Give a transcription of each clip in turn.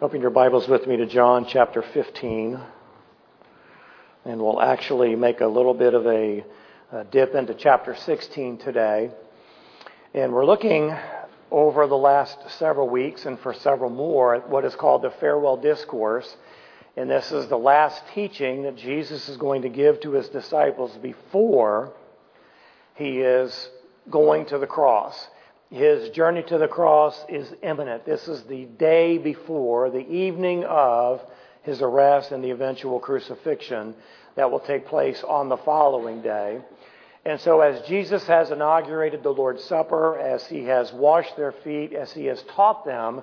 Open your Bibles with me to John chapter 15. And we'll actually make a little bit of a, a, dip into chapter 16 today. And we're looking over the last several weeks and for several more at what is called the farewell discourse. And this is the last teaching that Jesus is going to give to his disciples before he is going to the cross. His journey to the cross is imminent. This is the day before, the evening of his arrest and the eventual crucifixion that will take place on the following day. And so, as Jesus has inaugurated the Lord's Supper, as he has washed their feet, as he has taught them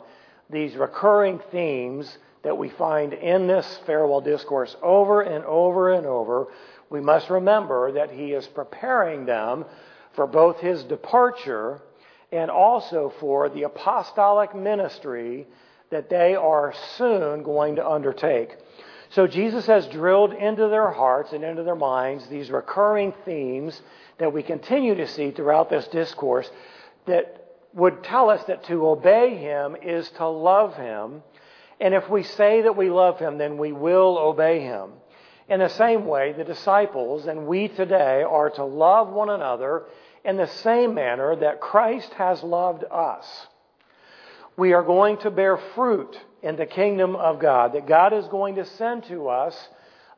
these recurring themes that we find in this farewell discourse over and over and over, we must remember that he is preparing them for both his departure and also for the apostolic ministry that they are soon going to undertake. So Jesus has drilled into their hearts and into their minds these recurring themes that we continue to see throughout this discourse that would tell us that to obey him is to love him. And if we say that we love him, then we will obey him. In the same way, the disciples and we today are to love one another in the same manner that Christ has loved us. We are going to bear fruit in the kingdom of God, that God is going to send to us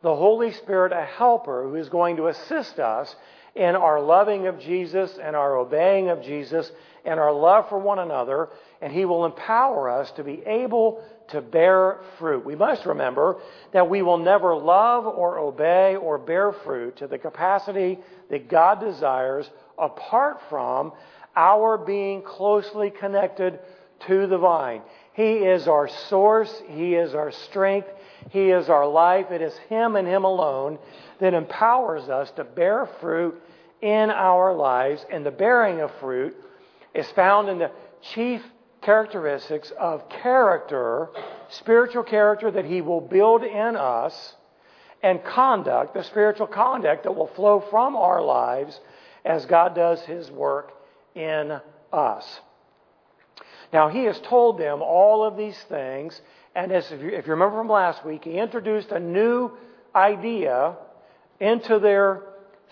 the Holy Spirit, a helper who is going to assist us in our loving of Jesus and our obeying of Jesus and our love for one another, and He will empower us to be able to bear fruit. We must remember that we will never love or obey or bear fruit to the capacity that God desires apart from our being closely connected to the vine. He is our source. He is our strength. He is our life. It is Him and Him alone that empowers us to bear fruit in our lives. And the bearing of fruit is found in the chief characteristics of character, spiritual character that He will build in us, and conduct, the spiritual conduct that will flow from our lives as God does His work in us. Now, He has told them all of these things, and as if you, if you remember from last week, He introduced a new idea into their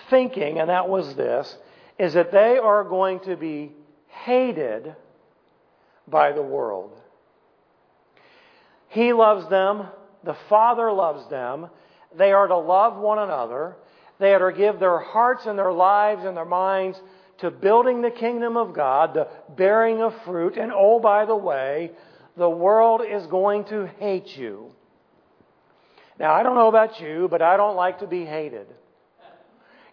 thinking, and that was this is that they are going to be hated by the world. He loves them, the Father loves them, they are to love one another, they are to give their hearts and their lives and their minds to building the kingdom of God, the bearing of fruit. And oh, by the way, the world is going to hate you. Now, I don't know about you, but I don't like to be hated.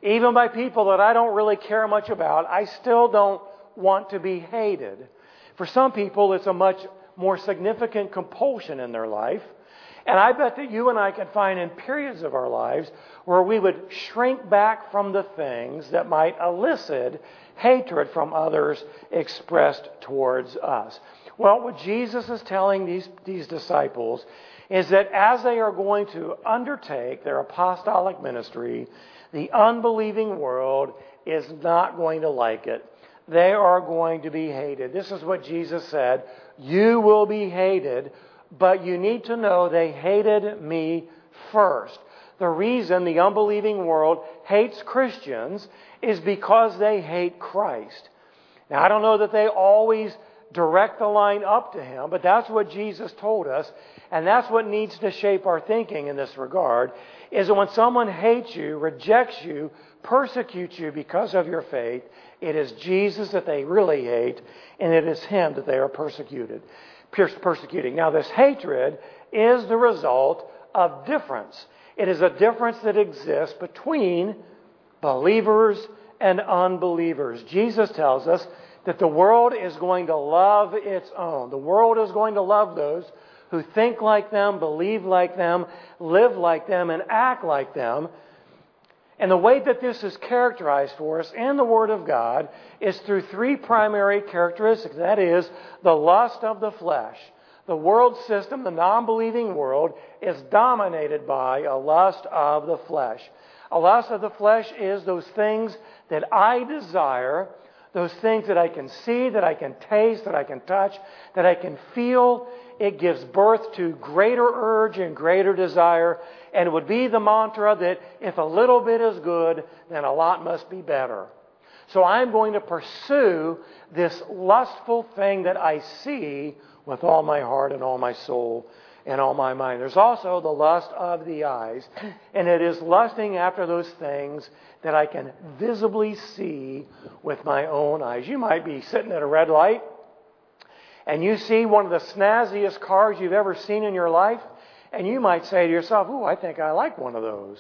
Even by people that I don't really care much about, I still don't want to be hated. For some people, it's a much more significant compulsion in their life. And I bet that you and I can find in periods of our lives where we would shrink back from the things that might elicit hatred from others expressed towards us. Well, what Jesus is telling these, these disciples is that as they are going to undertake their apostolic ministry, the unbelieving world is not going to like it. They are going to be hated. This is what Jesus said You will be hated but you need to know they hated me first. The reason the unbelieving world hates Christians is because they hate Christ. Now, I don't know that they always direct the line up to Him, but that's what Jesus told us, and that's what needs to shape our thinking in this regard, is that when someone hates you, rejects you, persecutes you because of your faith, it is Jesus that they really hate, and it is Him that they are persecuted persecuting. Now, this hatred is the result of difference. It is a difference that exists between believers and unbelievers. Jesus tells us that the world is going to love its own. The world is going to love those who think like them, believe like them, live like them, and act like them. And the way that this is characterized for us in the Word of God is through three primary characteristics. That is, the lust of the flesh. The world system, the non believing world, is dominated by a lust of the flesh. A lust of the flesh is those things that I desire, those things that I can see, that I can taste, that I can touch, that I can feel, it gives birth to greater urge and greater desire. And it would be the mantra that if a little bit is good, then a lot must be better. So I'm going to pursue this lustful thing that I see with all my heart and all my soul and all my mind. There's also the lust of the eyes, and it is lusting after those things that I can visibly see with my own eyes. You might be sitting at a red light and you see one of the snazziest cars you've ever seen in your life, and you might say to yourself, Ooh, I think I like one of those.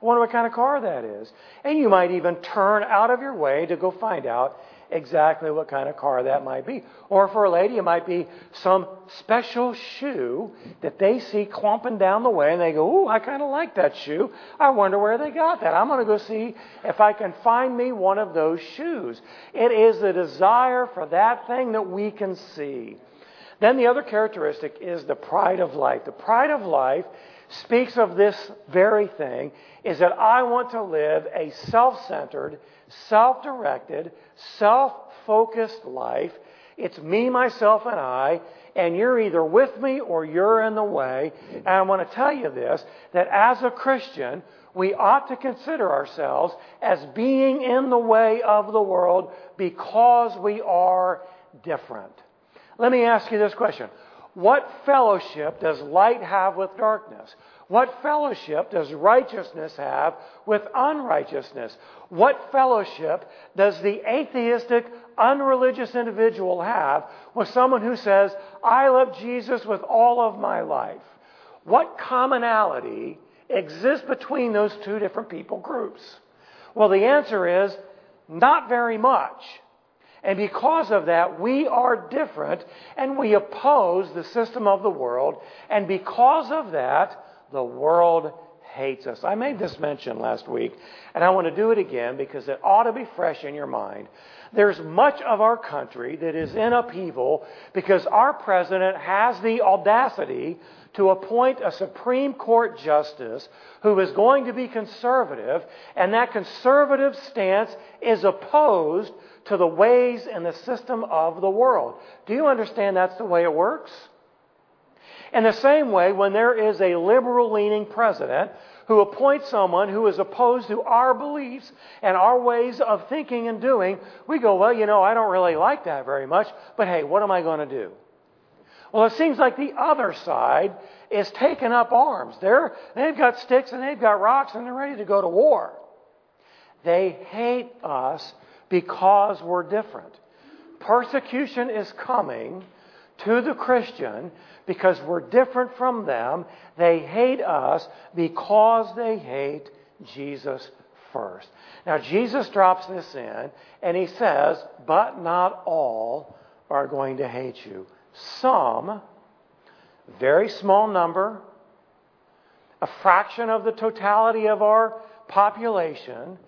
I wonder what kind of car that is. And you might even turn out of your way to go find out exactly what kind of car that might be. Or for a lady, it might be some special shoe that they see clumping down the way and they go, Ooh, I kind of like that shoe. I wonder where they got that. I'm going to go see if I can find me one of those shoes. It is the desire for that thing that we can see. Then the other characteristic is the pride of life. The pride of life speaks of this very thing is that I want to live a self centered, self directed, self focused life. It's me, myself, and I, and you're either with me or you're in the way. And I want to tell you this that as a Christian, we ought to consider ourselves as being in the way of the world because we are different. Let me ask you this question What fellowship does light have with darkness? What fellowship does righteousness have with unrighteousness? What fellowship does the atheistic, unreligious individual have with someone who says, I love Jesus with all of my life? What commonality exists between those two different people groups? Well, the answer is not very much. And because of that, we are different and we oppose the system of the world. And because of that, the world hates us. I made this mention last week, and I want to do it again because it ought to be fresh in your mind. There's much of our country that is in upheaval because our president has the audacity to appoint a Supreme Court justice who is going to be conservative, and that conservative stance is opposed to the ways and the system of the world. Do you understand that's the way it works? In the same way, when there is a liberal leaning president who appoints someone who is opposed to our beliefs and our ways of thinking and doing, we go, well, you know, I don't really like that very much, but hey, what am I going to do? Well, it seems like the other side is taking up arms. They're, they've got sticks and they've got rocks and they're ready to go to war. They hate us because we're different. Persecution is coming to the Christian because we're different from them. They hate us because they hate Jesus first. Now, Jesus drops this in and he says, But not all are going to hate you. Some, very small number, a fraction of the totality of our population,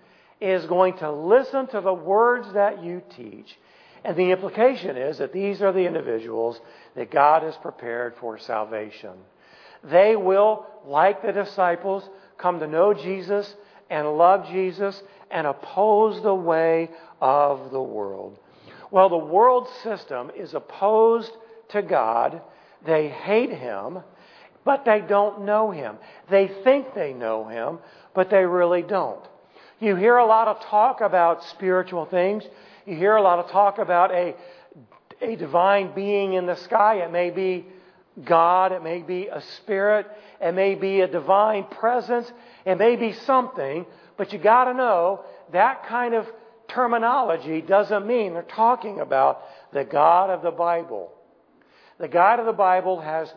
is going to listen to the words that you teach and the implication is that these are the individuals that God has prepared for salvation. They will, like the disciples, come to know Jesus and love Jesus and oppose the way of the world. Well, the world system is opposed to God. They hate Him, but they don't know Him. They think they know Him, but they really don't. You hear a lot of talk about spiritual things. You hear a lot of talk about a, a divine being in the sky. It may be God, it may be a spirit, it may be a divine presence, it may be something, but you got to know that kind of terminology doesn't mean they're talking about the God of the Bible. The God of the Bible has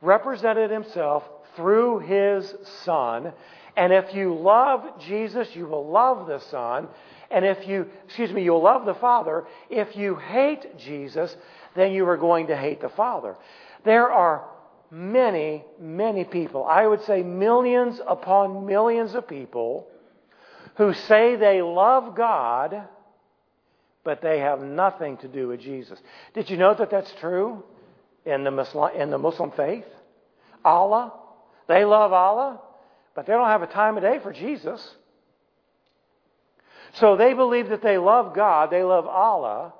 represented himself through his Son. And if you love Jesus, you will love the Son. And if you, excuse me, you'll love the Father. If you hate Jesus, then you are going to hate the Father. There are many, many people, I would say millions upon millions of people, who say they love God, but they have nothing to do with Jesus. Did you know that that's true in the Muslim, in the Muslim faith? Allah, they love Allah, but they don't have a time of day for Jesus. So they believe that they love God, they love Allah,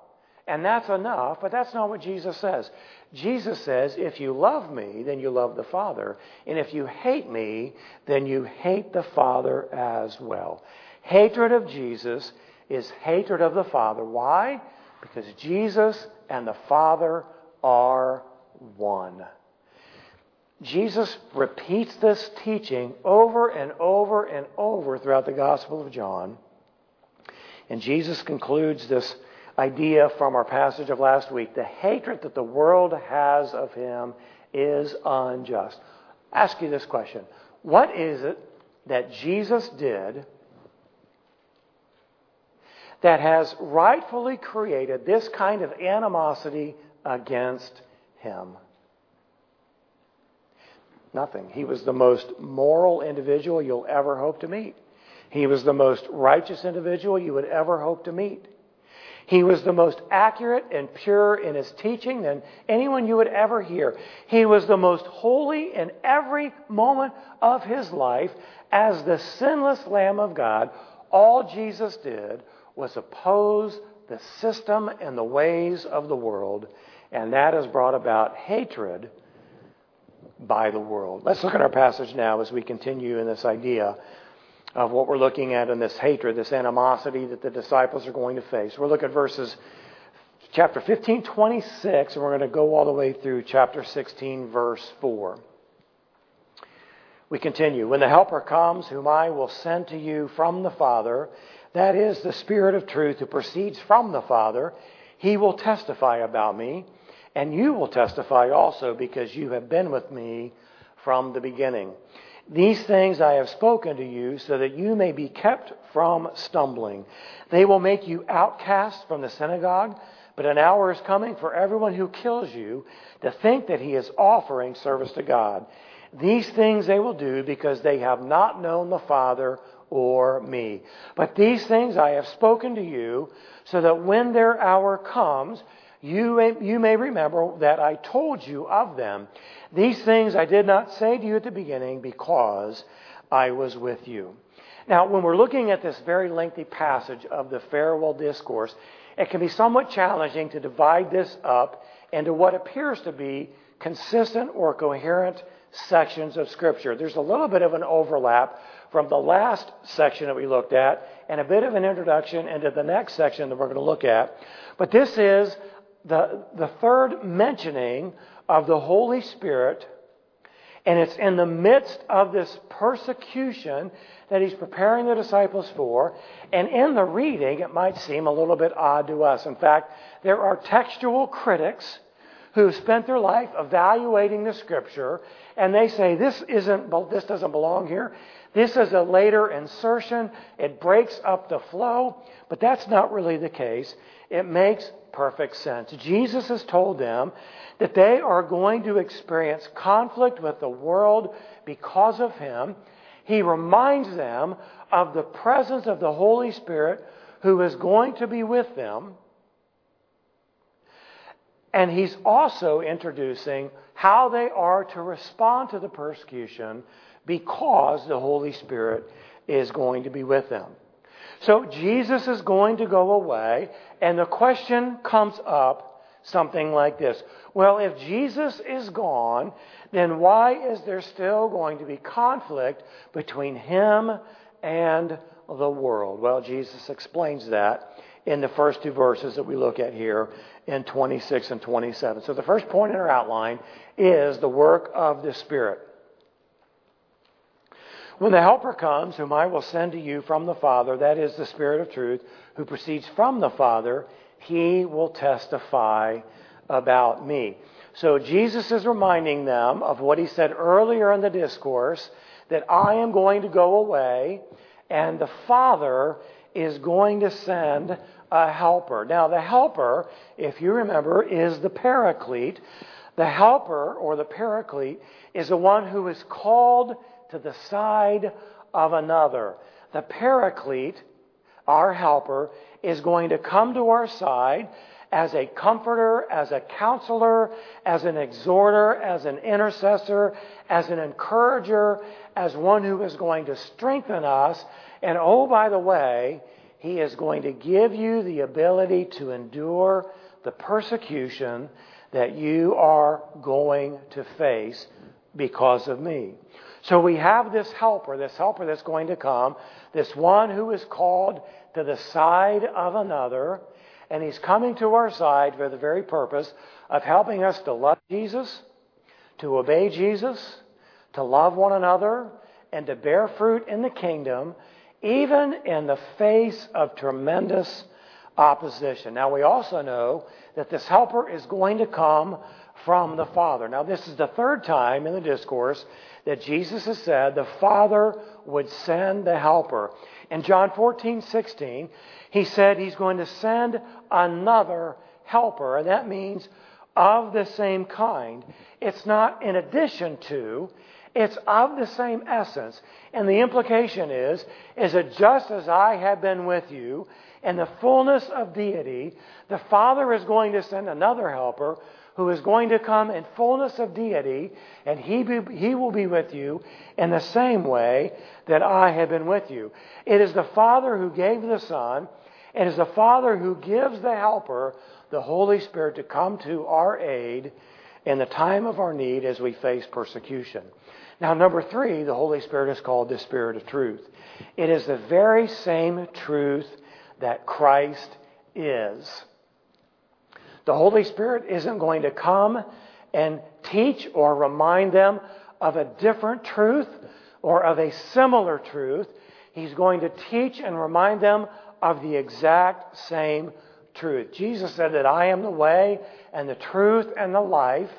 and that's enough, but that's not what Jesus says. Jesus says, if you love me, then you love the Father. And if you hate me, then you hate the Father as well. Hatred of Jesus is hatred of the Father. Why? Because Jesus and the Father are one. Jesus repeats this teaching over and over and over throughout the Gospel of John. And Jesus concludes this idea from our passage of last week. The hatred that the world has of him is unjust. Ask you this question What is it that Jesus did that has rightfully created this kind of animosity against him? Nothing. He was the most moral individual you'll ever hope to meet. He was the most righteous individual you would ever hope to meet. He was the most accurate and pure in his teaching than anyone you would ever hear. He was the most holy in every moment of his life as the sinless Lamb of God. All Jesus did was oppose the system and the ways of the world, and that has brought about hatred by the world. Let's look at our passage now as we continue in this idea of what we're looking at in this hatred, this animosity that the disciples are going to face. We'll look at verses chapter 15, 26, and we're going to go all the way through chapter 16, verse 4. We continue. When the Helper comes, whom I will send to you from the Father, that is the Spirit of truth who proceeds from the Father, he will testify about me, and you will testify also because you have been with me from the beginning. These things I have spoken to you so that you may be kept from stumbling. They will make you outcasts from the synagogue, but an hour is coming for everyone who kills you to think that he is offering service to God. These things they will do because they have not known the Father or me. But these things I have spoken to you so that when their hour comes, you may, you may remember that I told you of them. These things I did not say to you at the beginning because I was with you. Now, when we're looking at this very lengthy passage of the farewell discourse, it can be somewhat challenging to divide this up into what appears to be consistent or coherent sections of Scripture. There's a little bit of an overlap from the last section that we looked at and a bit of an introduction into the next section that we're going to look at. But this is the, the third mentioning of the Holy Spirit, and it's in the midst of this persecution that he's preparing the disciples for. And in the reading, it might seem a little bit odd to us. In fact, there are textual critics who spent their life evaluating the scripture, and they say this isn't this doesn't belong here. This is a later insertion. It breaks up the flow, but that's not really the case. It makes perfect sense. Jesus has told them that they are going to experience conflict with the world because of him. He reminds them of the presence of the Holy Spirit who is going to be with them. And he's also introducing how they are to respond to the persecution because the Holy Spirit is going to be with them. So Jesus is going to go away, and the question comes up something like this Well, if Jesus is gone, then why is there still going to be conflict between him and the world? Well, Jesus explains that in the first two verses that we look at here in 26 and 27. So the first point in our outline is the work of the Spirit. When the Helper comes, whom I will send to you from the Father, that is the Spirit of truth, who proceeds from the Father, he will testify about me. So Jesus is reminding them of what he said earlier in the discourse that I am going to go away and the Father is going to send a helper. Now, the helper, if you remember, is the paraclete. The helper or the paraclete is the one who is called to the side of another. The paraclete, our helper, is going to come to our side as a comforter, as a counselor, as an exhorter, as an intercessor, as an encourager, as one who is going to strengthen us. And oh, by the way, He is going to give you the ability to endure the persecution that you are going to face because of me. So we have this helper, this helper that's going to come, this one who is called to the side of another, and he's coming to our side for the very purpose of helping us to love Jesus, to obey Jesus, to love one another, and to bear fruit in the kingdom, even in the face of tremendous opposition. Now, we also know that this helper is going to come from the Father. Now, this is the third time in the discourse that Jesus has said the Father would send the helper. In John 14, 16, he said he's going to send another helper, and that means of the same kind. It's not in addition to, it's of the same essence. And the implication is, is that just as I have been with you in the fullness of deity, the Father is going to send another helper who is going to come in fullness of deity, and he, be, he will be with you in the same way that I have been with you. It is the Father who gave the Son, and it is the Father who gives the Helper, the Holy Spirit, to come to our aid in the time of our need as we face persecution. Now, number three, the Holy Spirit is called the Spirit of truth. It is the very same truth that Christ is. The Holy Spirit isn't going to come and teach or remind them of a different truth or of a similar truth. He's going to teach and remind them of the exact same truth. Jesus said that I am the way and the truth and the life.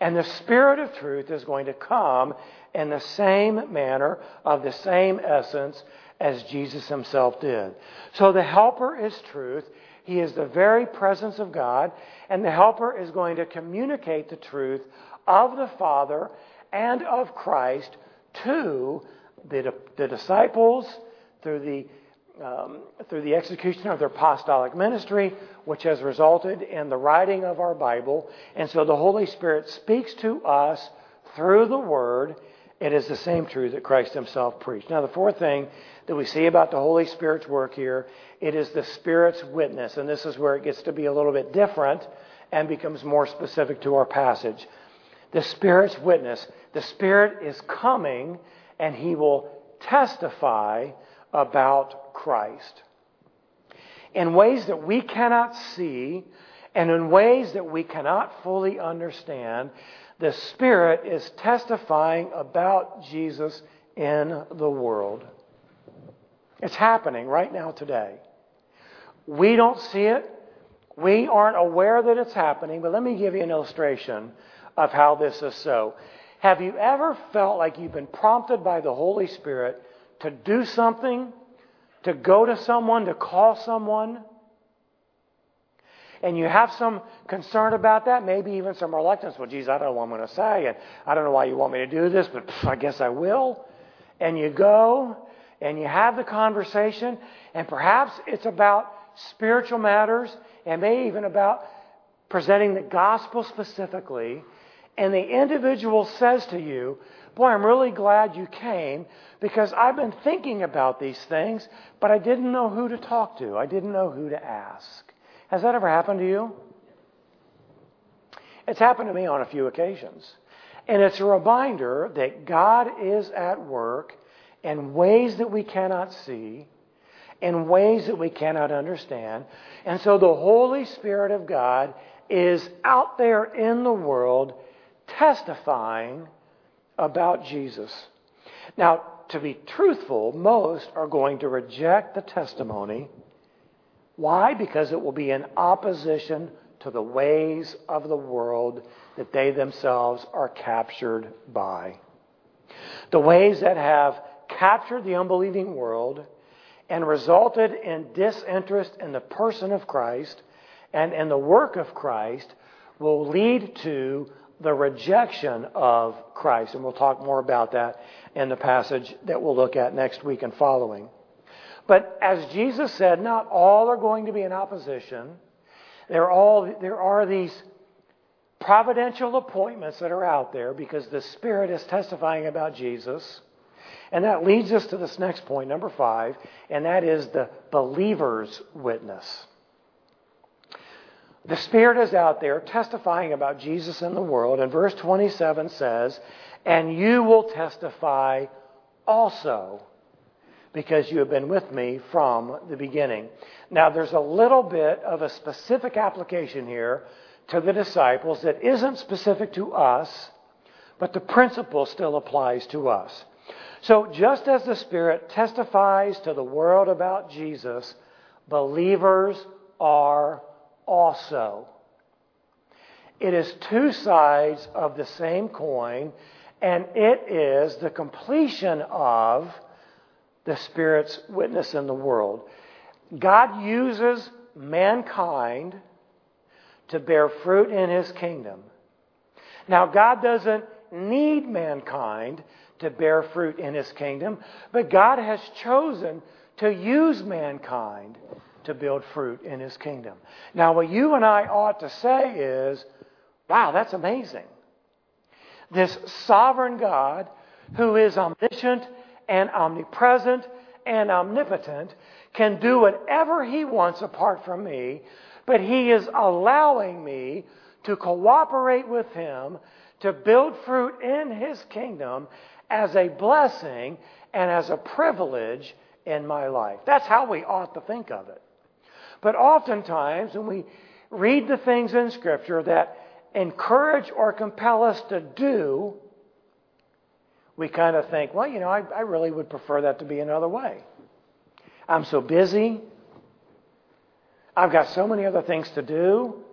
And the Spirit of truth is going to come in the same manner, of the same essence, as Jesus himself did. So the Helper is truth. He is the very presence of God, and the Helper is going to communicate the truth of the Father and of Christ to the, the disciples through the um, through the execution of their apostolic ministry, which has resulted in the writing of our Bible. And so the Holy Spirit speaks to us through the Word. It is the same truth that Christ Himself preached. Now, the fourth thing that we see about the Holy Spirit's work here, it is the Spirit's witness. And this is where it gets to be a little bit different and becomes more specific to our passage. The Spirit's witness. The Spirit is coming and He will testify about Christ. In ways that we cannot see and in ways that we cannot fully understand, the Spirit is testifying about Jesus in the world. It's happening right now today. We don't see it. We aren't aware that it's happening, but let me give you an illustration of how this is so. Have you ever felt like you've been prompted by the Holy Spirit to do something, to go to someone, to call someone? and you have some concern about that, maybe even some reluctance. Well, geez, I don't know what I'm going to say, and I don't know why you want me to do this, but pff, I guess I will. And you go, and you have the conversation, and perhaps it's about spiritual matters, and maybe even about presenting the gospel specifically, and the individual says to you, Boy, I'm really glad you came because I've been thinking about these things, but I didn't know who to talk to. I didn't know who to ask. Has that ever happened to you? It's happened to me on a few occasions. And it's a reminder that God is at work in ways that we cannot see, in ways that we cannot understand. And so the Holy Spirit of God is out there in the world testifying about Jesus. Now, to be truthful, most are going to reject the testimony. Why? Because it will be in opposition to the ways of the world that they themselves are captured by. The ways that have captured the unbelieving world and resulted in disinterest in the person of Christ and in the work of Christ will lead to the rejection of Christ. And we'll talk more about that in the passage that we'll look at next week and following. But as Jesus said, not all are going to be in opposition. There, all, there are these providential appointments that are out there because the Spirit is testifying about Jesus. And that leads us to this next point, number five, and that is the believer's witness. The Spirit is out there testifying about Jesus in the world, and verse 27 says, And you will testify also because you have been with me from the beginning. Now, there's a little bit of a specific application here to the disciples that isn't specific to us, but the principle still applies to us. So, just as the Spirit testifies to the world about Jesus, believers are also. It is two sides of the same coin, and it is the completion of the Spirit's witness in the world. God uses mankind to bear fruit in His kingdom. Now, God doesn't need mankind to bear fruit in His kingdom, but God has chosen to use mankind to build fruit in His kingdom. Now, what you and I ought to say is, wow, that's amazing. This sovereign God who is omniscient and omnipresent and omnipotent can do whatever he wants apart from me, but he is allowing me to cooperate with him to build fruit in his kingdom as a blessing and as a privilege in my life. That's how we ought to think of it. But oftentimes, when we read the things in Scripture that encourage or compel us to do, we kind of think, well, you know, I, I really would prefer that to be another way. I'm so busy. I've got so many other things to do.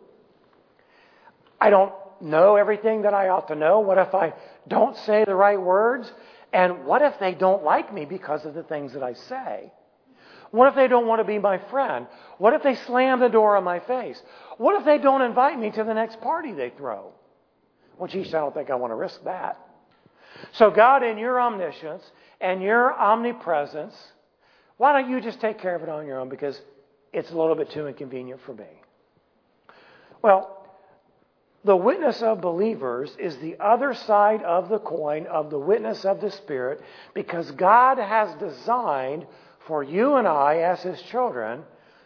I don't know everything that I ought to know. What if I don't say the right words? And what if they don't like me because of the things that I say? What if they don't want to be my friend? What if they slam the door on my face? What if they don't invite me to the next party they throw? Well, geez, I don't think I want to risk that. So, God, in your omniscience and your omnipresence, why don't you just take care of it on your own because it's a little bit too inconvenient for me? Well, the witness of believers is the other side of the coin of the witness of the Spirit because God has designed for you and I, as His children,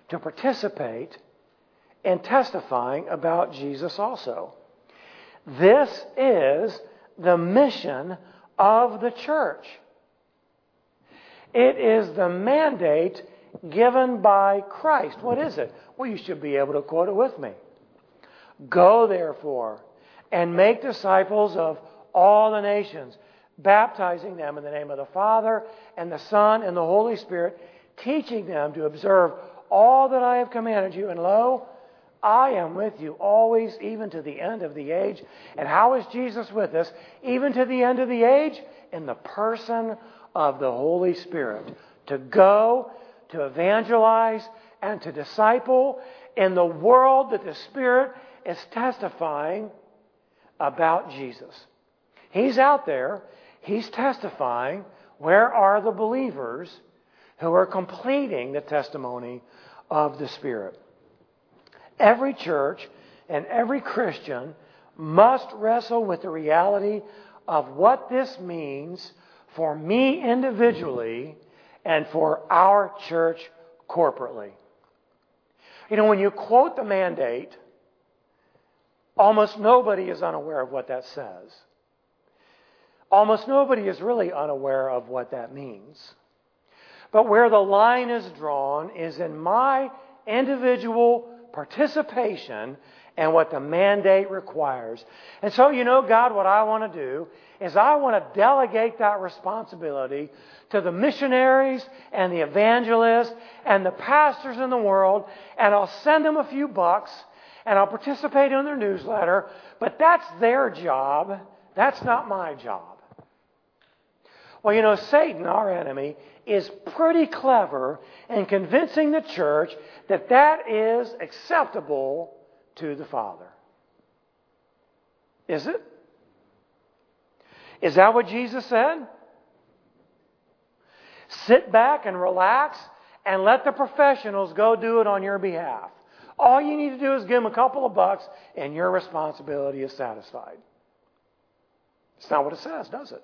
to participate in testifying about Jesus also. This is the mission of the church. It is the mandate given by Christ. What is it? Well, you should be able to quote it with me. Go, therefore, and make disciples of all the nations, baptizing them in the name of the Father and the Son and the Holy Spirit, teaching them to observe all that I have commanded you. And lo, I am with you always, even to the end of the age. And how is Jesus with us? Even to the end of the age? In the person of the Holy Spirit. To go, to evangelize, and to disciple in the world that the Spirit is testifying about Jesus. He's out there, He's testifying. Where are the believers who are completing the testimony of the Spirit? Every church and every Christian must wrestle with the reality of what this means for me individually and for our church corporately. You know, when you quote the mandate, almost nobody is unaware of what that says. Almost nobody is really unaware of what that means. But where the line is drawn is in my individual participation and what the mandate requires. And so, you know, God, what I want to do is I want to delegate that responsibility to the missionaries and the evangelists and the pastors in the world, and I'll send them a few bucks and I'll participate in their newsletter, but that's their job. That's not my job. Well, you know, Satan, our enemy, is pretty clever in convincing the church that that is acceptable to the Father. Is it? Is that what Jesus said? Sit back and relax and let the professionals go do it on your behalf. All you need to do is give them a couple of bucks and your responsibility is satisfied. It's not what it says, does it?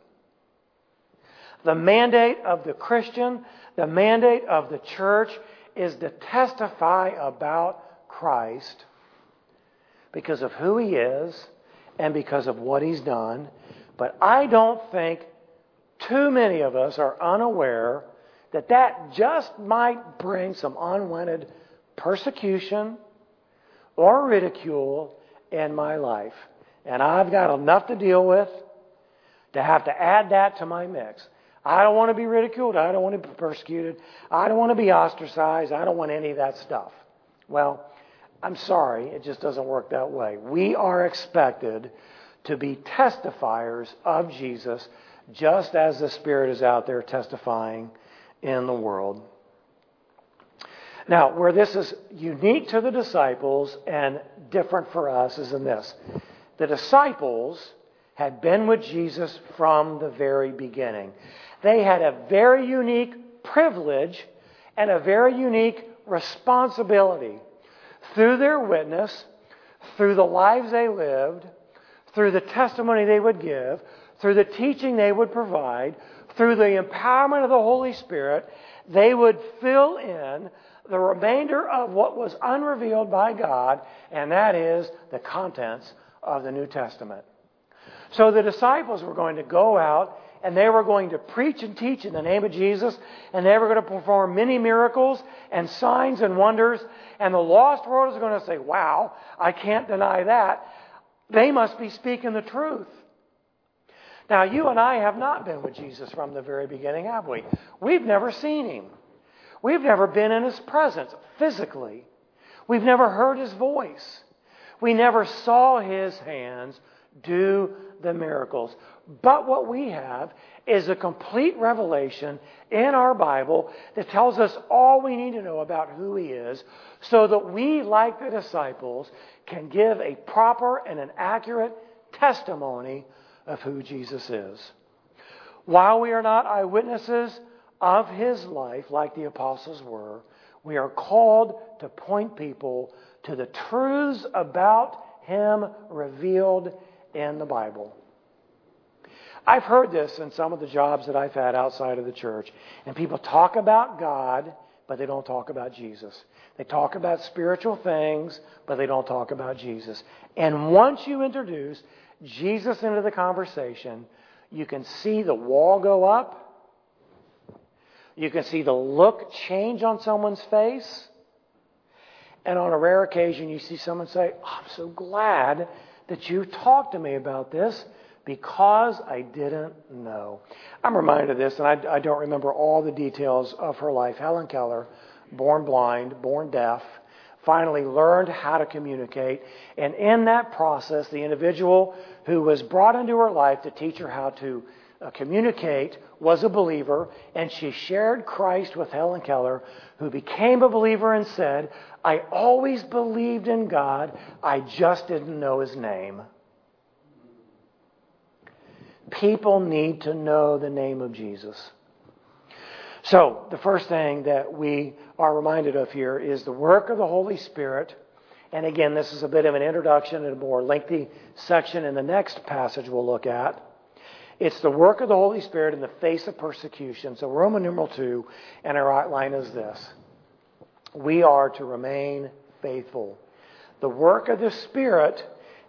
The mandate of the Christian, the mandate of the church is to testify about Christ because of who he is and because of what he's done. But I don't think too many of us are unaware that that just might bring some unwanted persecution or ridicule in my life. And I've got enough to deal with to have to add that to my mix. I don't want to be ridiculed. I don't want to be persecuted. I don't want to be ostracized. I don't want any of that stuff. Well, I'm sorry, it just doesn't work that way. We are expected to be testifiers of Jesus just as the Spirit is out there testifying in the world. Now, where this is unique to the disciples and different for us is in this. The disciples had been with Jesus from the very beginning. They had a very unique privilege and a very unique responsibility through their witness, through the lives they lived, through the testimony they would give, through the teaching they would provide, through the empowerment of the Holy Spirit, they would fill in the remainder of what was unrevealed by God, and that is the contents of the New Testament. So the disciples were going to go out and they were going to preach and teach in the name of Jesus, and they were going to perform many miracles and signs and wonders, and the lost world is going to say, Wow, I can't deny that. They must be speaking the truth. Now, you and I have not been with Jesus from the very beginning, have we? We've never seen him. We've never been in his presence physically. We've never heard his voice. We never saw his hands do the miracles. But what we have is a complete revelation in our Bible that tells us all we need to know about who He is so that we, like the disciples, can give a proper and an accurate testimony of who Jesus is. While we are not eyewitnesses of His life like the apostles were, we are called to point people to the truths about Him revealed in the Bible. I've heard this in some of the jobs that I've had outside of the church. And people talk about God, but they don't talk about Jesus. They talk about spiritual things, but they don't talk about Jesus. And once you introduce Jesus into the conversation, you can see the wall go up. You can see the look change on someone's face. And on a rare occasion, you see someone say, oh, I'm so glad that you talked to me about this because I didn't know. I'm reminded of this, and I, I, don't remember all the details of her life. Helen Keller, born blind, born deaf, finally learned how to communicate. And in that process, the individual who was brought into her life to teach her how to Uh, communicate was a believer, and she shared Christ with Helen Keller, who became a believer and said, I always believed in God, I just didn't know his name. People need to know the name of Jesus. So, the first thing that we are reminded of here is the work of the Holy Spirit. And again, this is a bit of an introduction and a more lengthy section in the next passage we'll look at. It's the work of the Holy Spirit in the face of persecution. So, Roman numeral 2, and our outline is this We are to remain faithful. The work of the Spirit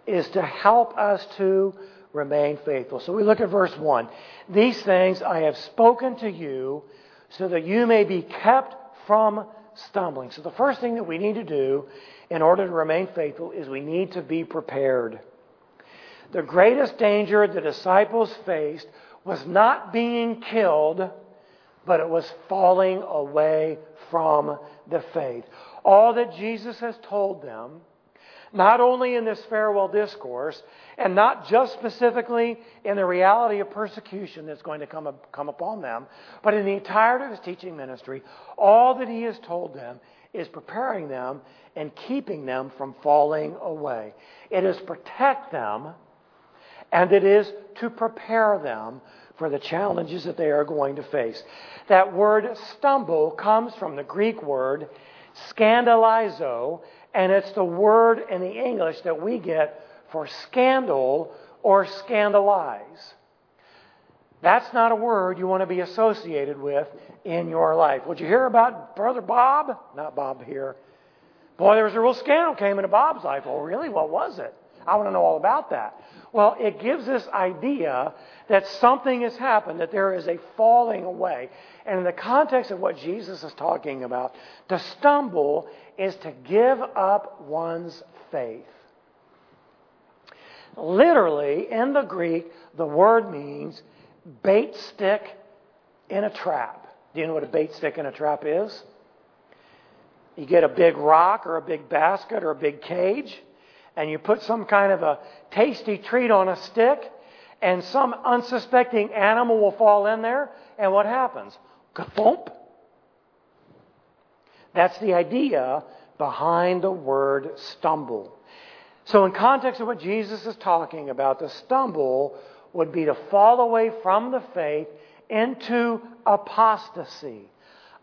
is to help us to remain faithful. So we look at verse 1. These things I have spoken to you so that you may be kept from stumbling. So the first thing that we need to do in order to remain faithful is we need to be prepared. The greatest danger the disciples faced was not being killed, but it was falling away from the faith. All that Jesus has told them not only in this farewell discourse, and not just specifically in the reality of persecution that's going to come, come upon them, but in the entirety of his teaching ministry, all that he has told them is preparing them and keeping them from falling away. It is protect them, and it is to prepare them for the challenges that they are going to face. That word stumble comes from the Greek word scandalizo, and it's the word in the English that we get for scandal or scandalize. That's not a word you want to be associated with in your life. Would you hear about Brother Bob? Not Bob here. Boy, there was a real scandal came into Bob's life. Oh, really? What was it? I want to know all about that. Well, it gives this idea that something has happened, that there is a falling away. And in the context of what Jesus is talking about, to stumble is to give up one's faith. Literally, in the Greek, the word means bait stick in a trap. Do you know what a bait stick in a trap is? You get a big rock or a big basket or a big cage, and you put some kind of a tasty treat on a stick, and some unsuspecting animal will fall in there, and what happens? That's the idea behind the word stumble. So, in context of what Jesus is talking about, to stumble would be to fall away from the faith into apostasy.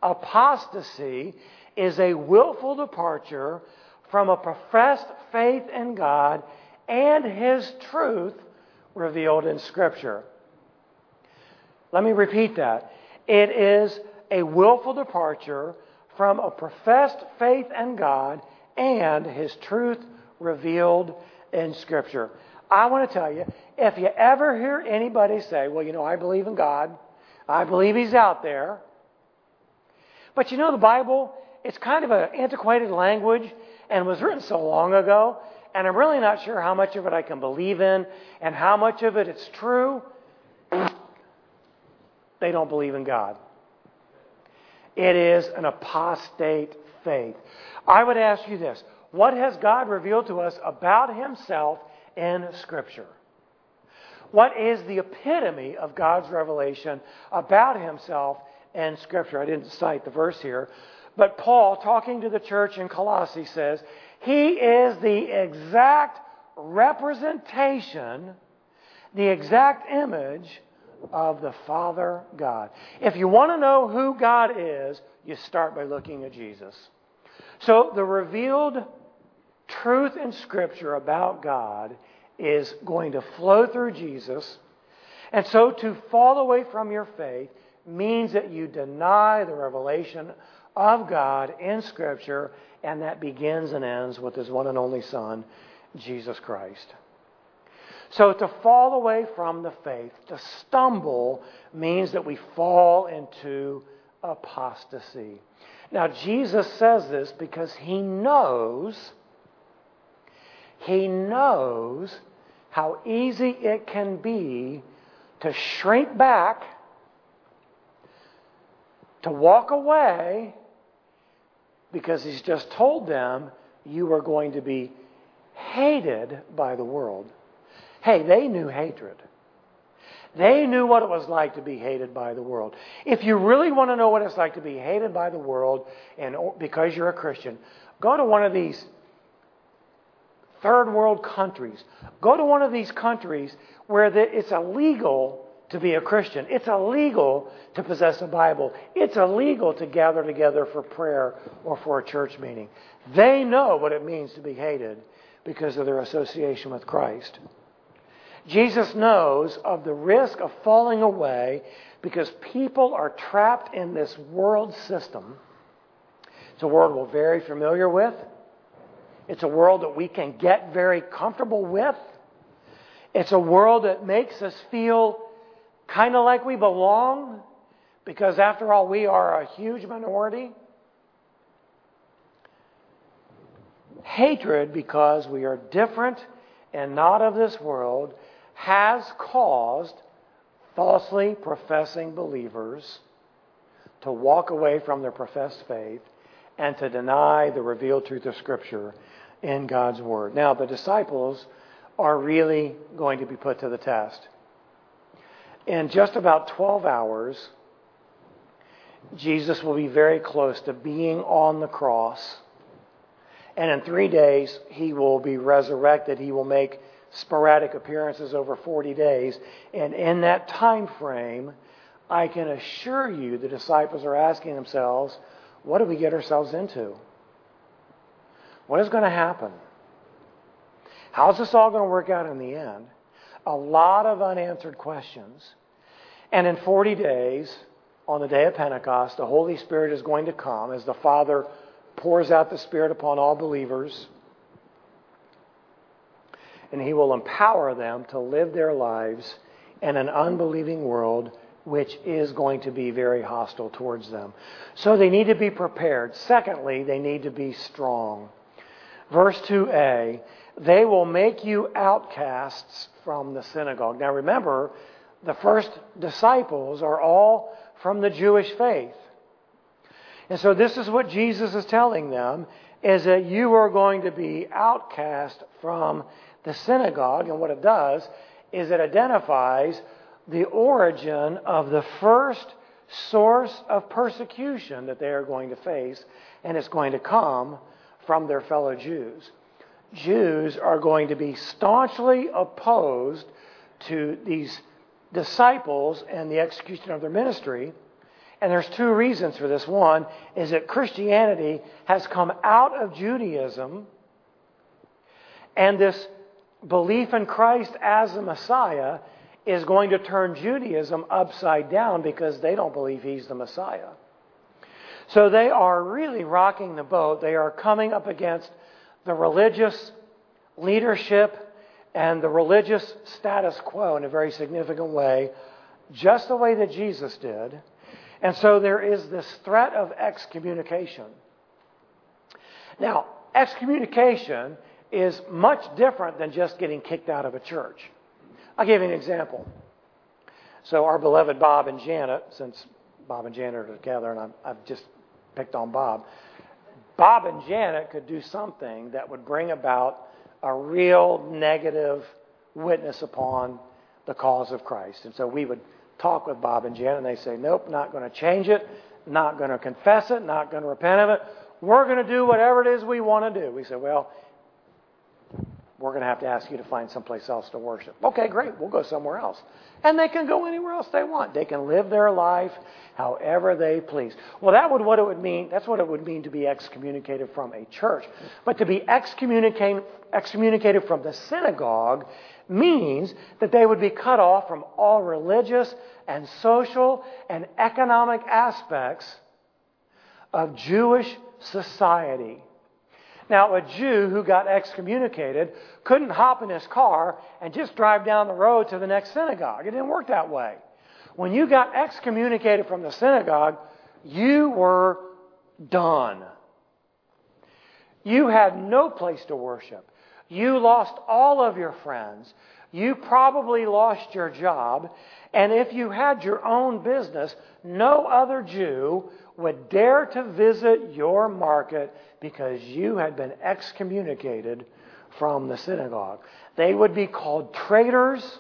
Apostasy is a willful departure from a professed faith in God and His truth revealed in Scripture. Let me repeat that. It is a willful departure from a professed faith in God and His truth revealed in Scripture. I want to tell you, if you ever hear anybody say, Well, you know, I believe in God, I believe He's out there, but you know, the Bible it's kind of an antiquated language and was written so long ago, and I'm really not sure how much of it I can believe in and how much of it it's true. They don't believe in God. It is an apostate faith. I would ask you this what has God revealed to us about Himself in Scripture? What is the epitome of God's revelation about Himself in Scripture? I didn't cite the verse here, but Paul, talking to the church in Colossae, says, He is the exact representation, the exact image of the Father God. If you want to know who God is, you start by looking at Jesus. So the revealed truth in Scripture about God is going to flow through Jesus. And so to fall away from your faith means that you deny the revelation of God in Scripture, and that begins and ends with His one and only Son, Jesus Christ. So to fall away from the faith, to stumble, means that we fall into apostasy. Now, Jesus says this because He knows, He knows how easy it can be to shrink back, to walk away, because he's just told them, you are going to be hated by the world. Hey, they knew hatred. They knew what it was like to be hated by the world. If you really want to know what it's like to be hated by the world, and because you're a Christian, go to one of these third world countries. Go to one of these countries where it's illegal to be a Christian. It's illegal to possess a Bible. It's illegal to gather together for prayer or for a church meeting. They know what it means to be hated because of their association with Christ. Jesus knows of the risk of falling away because people are trapped in this world system. It's a world we're very familiar with. It's a world that we can get very comfortable with. It's a world that makes us feel kind of like we belong, because after all, we are a huge minority. Hatred, because we are different and not of this world, has caused falsely professing believers to walk away from their professed faith and to deny the revealed truth of Scripture in God's Word. Now, the disciples are really going to be put to the test. In just about 12 hours, Jesus will be very close to being on the cross. And in three days, he will be resurrected. He will make sporadic appearances over 40 days. And in that time frame, I can assure you the disciples are asking themselves, what do we get ourselves into? What is going to happen? How's this all going to work out in the end? A lot of unanswered questions. And in 40 days, on the day of Pentecost, the Holy Spirit is going to come as the Father pours out the Spirit upon all believers. And He will empower them to live their lives in an unbelieving world which is going to be very hostile towards them. So they need to be prepared. Secondly, they need to be strong. Verse 2a they will make you outcasts from the synagogue. Now remember, the first disciples are all from the Jewish faith. And so this is what Jesus is telling them is that you are going to be outcast from the synagogue. And what it does is it identifies the origin of the first source of persecution that they are going to face, and it's going to come from their fellow Jews. Jews are going to be staunchly opposed to these disciples and the execution of their ministry. And there's two reasons for this. One is that Christianity has come out of Judaism, and this belief in Christ as the Messiah is going to turn Judaism upside down because they don't believe he's the Messiah. So they are really rocking the boat. They are coming up against the religious leadership and the religious status quo in a very significant way, just the way that Jesus did. And so there is this threat of excommunication. Now, excommunication is much different than just getting kicked out of a church. I'll give you an example. So, our beloved Bob and Janet, since Bob and Janet are together, and i have just picked on Bob, Bob and Janet could do something that would bring about a real negative witness upon the cause of Christ. And so we would talk with Bob and Janet, and they say, Nope, not going to change it, not going to confess it, not going to repent of it. We're going to do whatever it is we want to do. We said, Well, we're going to have to ask you to find someplace else to worship. Okay, great. We'll go somewhere else. And they can go anywhere else they want. They can live their life however they please. Well, that would what it would mean. That's what it would mean to be excommunicated from a church. But to be excommunicated, excommunicated from the synagogue means that they would be cut off from all religious and social and economic aspects of Jewish society. Now, a Jew who got excommunicated couldn't hop in his car and just drive down the road to the next synagogue. It didn't work that way. When you got excommunicated from the synagogue, you were done. You had no place to worship. You lost all of your friends. You probably lost your job. And if you had your own business, no other Jew would dare to visit your market because you had been excommunicated from the synagogue. They would be called traitors.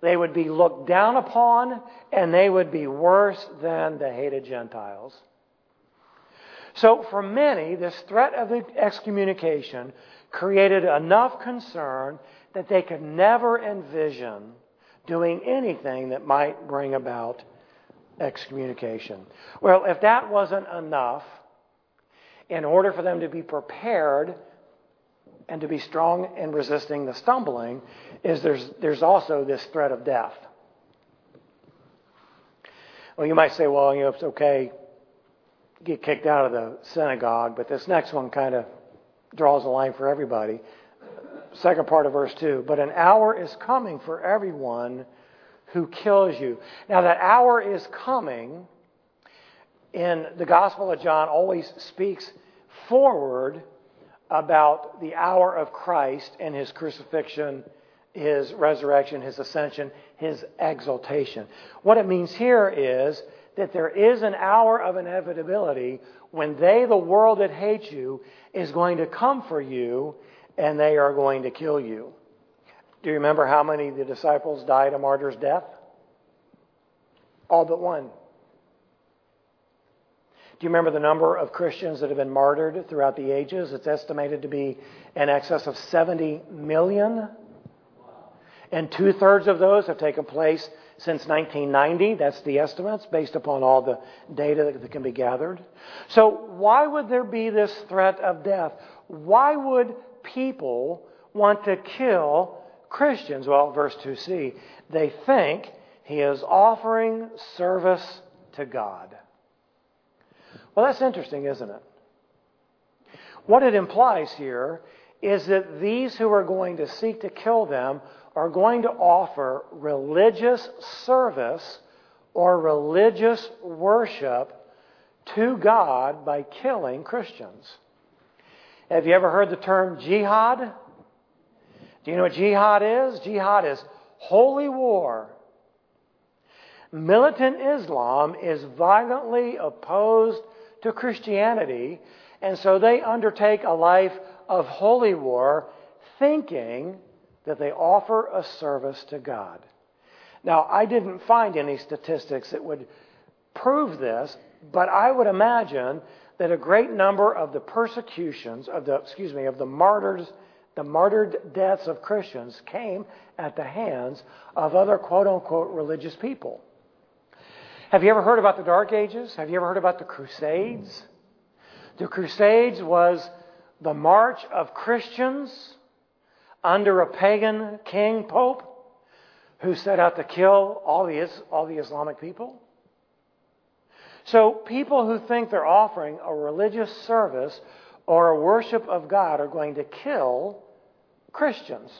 They would be looked down upon, and they would be worse than the hated Gentiles. So, for many, this threat of excommunication created enough concern that they could never envision doing anything that might bring about excommunication. Well, if that wasn't enough, in order for them to be prepared and to be strong in resisting the stumbling, is there's, there's also this threat of death. Well, you might say, well, you know, it's okay get kicked out of the synagogue, but this next one kind of draws a line for everybody. Second part of verse 2 But an hour is coming for everyone who kills you. Now, that hour is coming in the Gospel of John always speaks forward about the hour of Christ and his crucifixion, his resurrection, his ascension, his exaltation. What it means here is that there is an hour of inevitability when they, the world that hates you, is going to come for you and they are going to kill you. Do you remember how many of the disciples died a martyr's death? All but one. Do you remember the number of Christians that have been martyred throughout the ages? It's estimated to be in excess of 70 million. And two thirds of those have taken place since 1990. That's the estimates based upon all the data that can be gathered. So, why would there be this threat of death? Why would people want to kill Christians? Well, verse 2c, they think he is offering service to God. Well, that's interesting, isn't it? What it implies here is that these who are going to seek to kill them are going to offer religious service or religious worship to God by killing Christians. Have you ever heard the term jihad? Do you know what jihad is? Jihad is holy war. Militant Islam is violently opposed to Christianity, and so they undertake a life of holy war thinking that they offer a service to God. Now, I didn't find any statistics that would prove this, but I would imagine that a great number of the persecutions of the excuse me of the martyrs the martyred deaths of Christians came at the hands of other quote unquote religious people. Have you ever heard about the Dark Ages? Have you ever heard about the Crusades? The Crusades was the march of Christians under a pagan king, pope, who set out to kill all the, all the Islamic people. So people who think they're offering a religious service or a worship of God are going to kill Christians.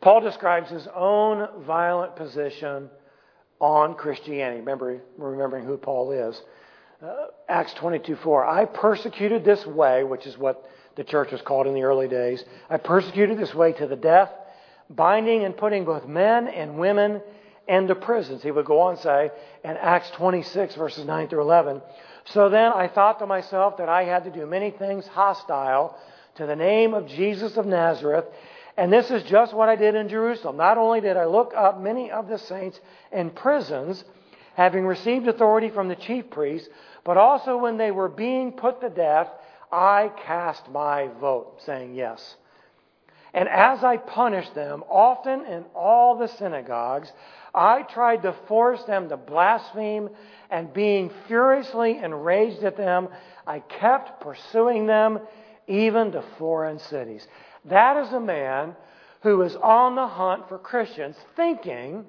Paul describes his own violent position on Christianity. Remember, remembering who Paul is. Uh, Acts 22:4. I persecuted this way, which is what the church was called in the early days. I persecuted this way to the death, binding and putting both men and women into prisons. He would go on and say in Acts 26, verses 9 through 11. So then I thought to myself that I had to do many things hostile to the name of Jesus of Nazareth. And this is just what I did in Jerusalem. Not only did I look up many of the saints in prisons, having received authority from the chief priests, but also when they were being put to death, I cast my vote, saying yes. And as I punished them, often in all the synagogues, I tried to force them to blaspheme, and being furiously enraged at them, I kept pursuing them even to foreign cities. That is a man who is on the hunt for Christians, thinking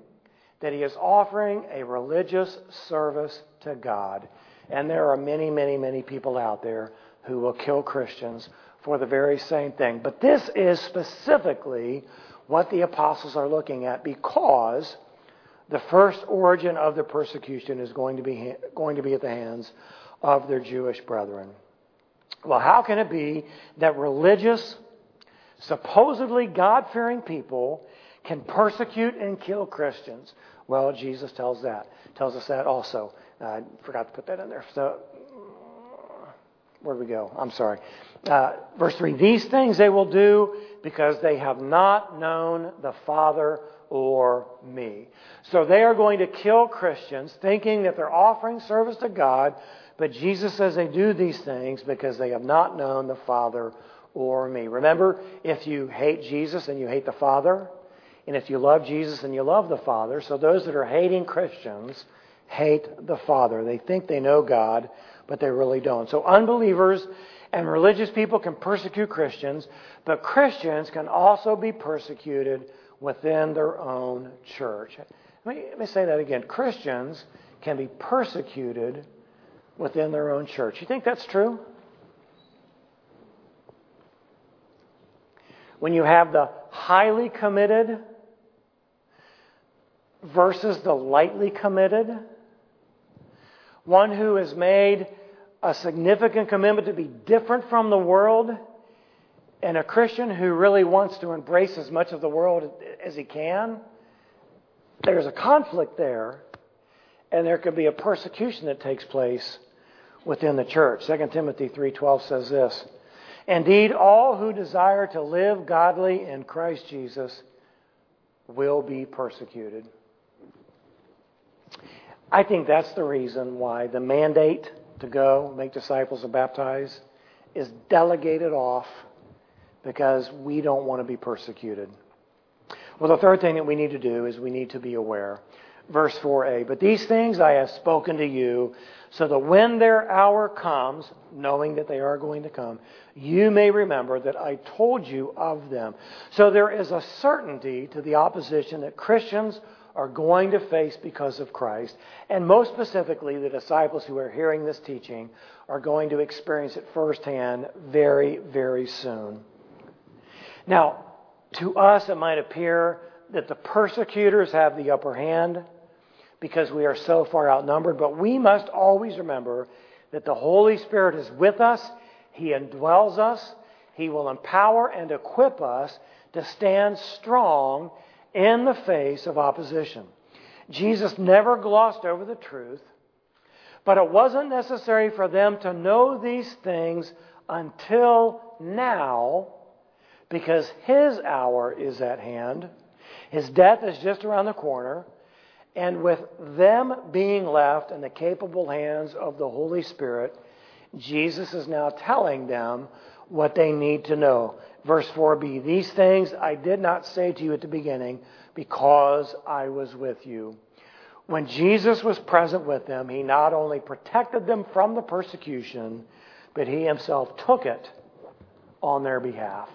that he is offering a religious service to God. And there are many, many, many people out there who will kill Christians for the very same thing. But this is specifically what the apostles are looking at because the first origin of the persecution is going to be, going to be at the hands of their Jewish brethren. Well, how can it be that religious, supposedly God fearing people can persecute and kill Christians? Well, Jesus tells that, tells us that also. I forgot to put that in there. So, where do we go? I'm sorry. Uh, verse 3 These things they will do because they have not known the Father or me. So they are going to kill Christians thinking that they're offering service to God, but Jesus says they do these things because they have not known the Father or me. Remember, if you hate Jesus and you hate the Father, and if you love Jesus and you love the Father, so those that are hating Christians hate the Father. They think they know God, but they really don't. So unbelievers and religious people can persecute Christians, but Christians can also be persecuted within their own church. Let me, let me say that again. Christians can be persecuted within their own church. You think that's true? When you have the highly committed versus the lightly committed, one who has made a significant commitment to be different from the world, and a Christian who really wants to embrace as much of the world as he can, there's a conflict there, and there could be a persecution that takes place within the church. 2 Timothy 3:12 says this: "Indeed, all who desire to live godly in Christ Jesus will be persecuted." I think that's the reason why the mandate to go make disciples and baptize is delegated off because we don't want to be persecuted. Well, the third thing that we need to do is we need to be aware. Verse 4a. But these things I have spoken to you, so that when their hour comes, knowing that they are going to come, you may remember that I told you of them. So there is a certainty to the opposition that Christians are going to face because of Christ. And most specifically, the disciples who are hearing this teaching are going to experience it firsthand very, very soon. Now, to us, it might appear that the persecutors have the upper hand because we are so far outnumbered, but we must always remember that the Holy Spirit is with us, He indwells us, He will empower and equip us to stand strong in the face of opposition. Jesus never glossed over the truth, but it wasn't necessary for them to know these things until now because his hour is at hand. His death is just around the corner. And with them being left in the capable hands of the Holy Spirit, Jesus is now telling them what they need to know. Verse 4b These things I did not say to you at the beginning because I was with you. When Jesus was present with them, he not only protected them from the persecution, but he himself took it on their behalf.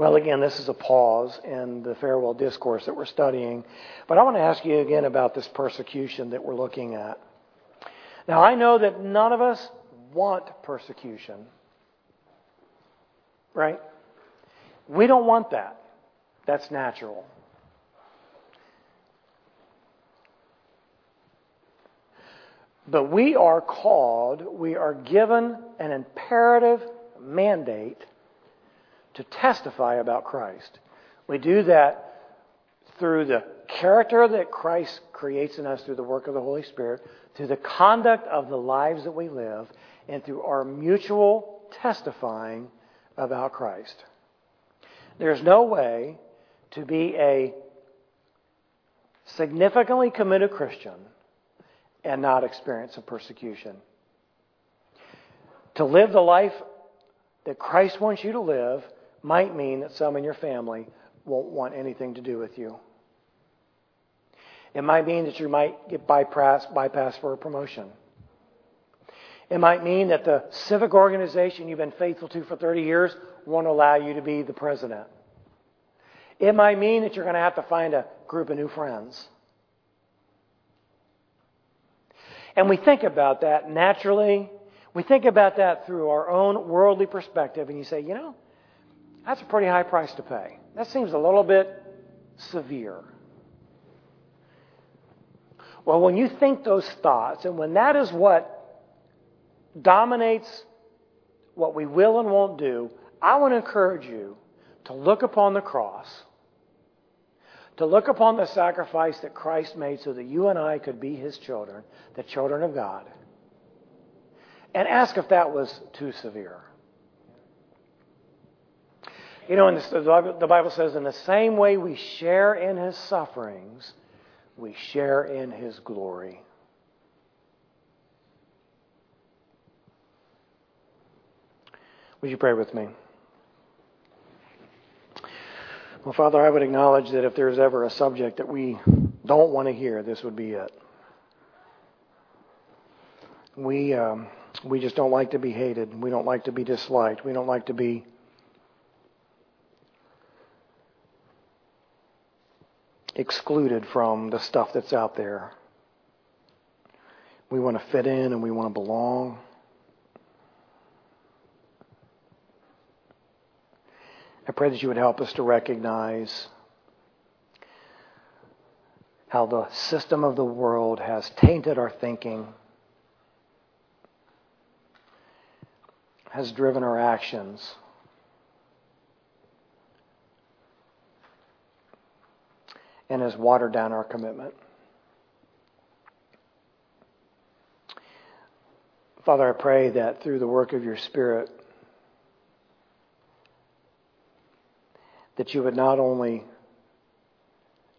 Well, again, this is a pause in the farewell discourse that we're studying. But I want to ask you again about this persecution that we're looking at. Now, I know that none of us want persecution. Right? We don't want that. That's natural. But we are called, we are given an imperative mandate to testify about Christ. We do that through the character that Christ creates in us through the work of the Holy Spirit, through the conduct of the lives that we live, and through our mutual testifying about Christ. There's no way to be a significantly committed Christian and not experience some persecution. To live the life that Christ wants you to live might mean that some in your family won't want anything to do with you. It might mean that you might get bypassed, for a promotion. It might mean that the civic organization you've been faithful to for 30 years won't allow you to be the president. It might mean that you're going to have to find a group of new friends. And we think about that naturally. We think about that through our own worldly perspective, and you say, you know, that's a pretty high price to pay. That seems a little bit severe. Well, when you think those thoughts, and when that is what dominates what we will and won't do, I want to encourage you to look upon the cross, to look upon the sacrifice that Christ made so that you and I could be his children, the children of God, and ask if that was too severe. You know, and the Bible says, in the same way we share in his sufferings, we share in his glory. Would you pray with me? Well, Father, I would acknowledge that if there's ever a subject that we don't want to hear, this would be it. We, um, we just don't like to be hated. We don't like to be disliked. We don't like to be excluded from the stuff that's out there. We want to fit in and we want to belong. I pray that you would help us to recognize how the system of the world has tainted our thinking, has driven our actions. And has watered down our commitment. Father, I pray that through the work of your Spirit, that you would not only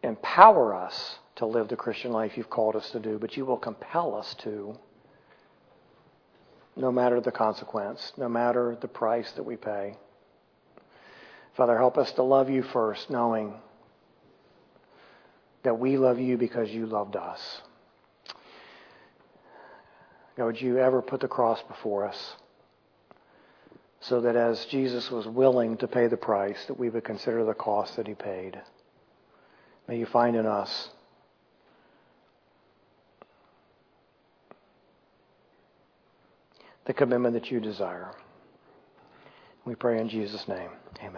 empower us to live the Christian life you've called us to do, but you will compel us to, no matter the consequence, no matter the price that we pay. Father, help us to love you first, knowing that we love you because you loved us. God, would you ever put the cross before us so that as Jesus was willing to pay the price, that we would consider the cost that he paid. May you find in us the commitment that you desire. We pray in Jesus' name. Amen.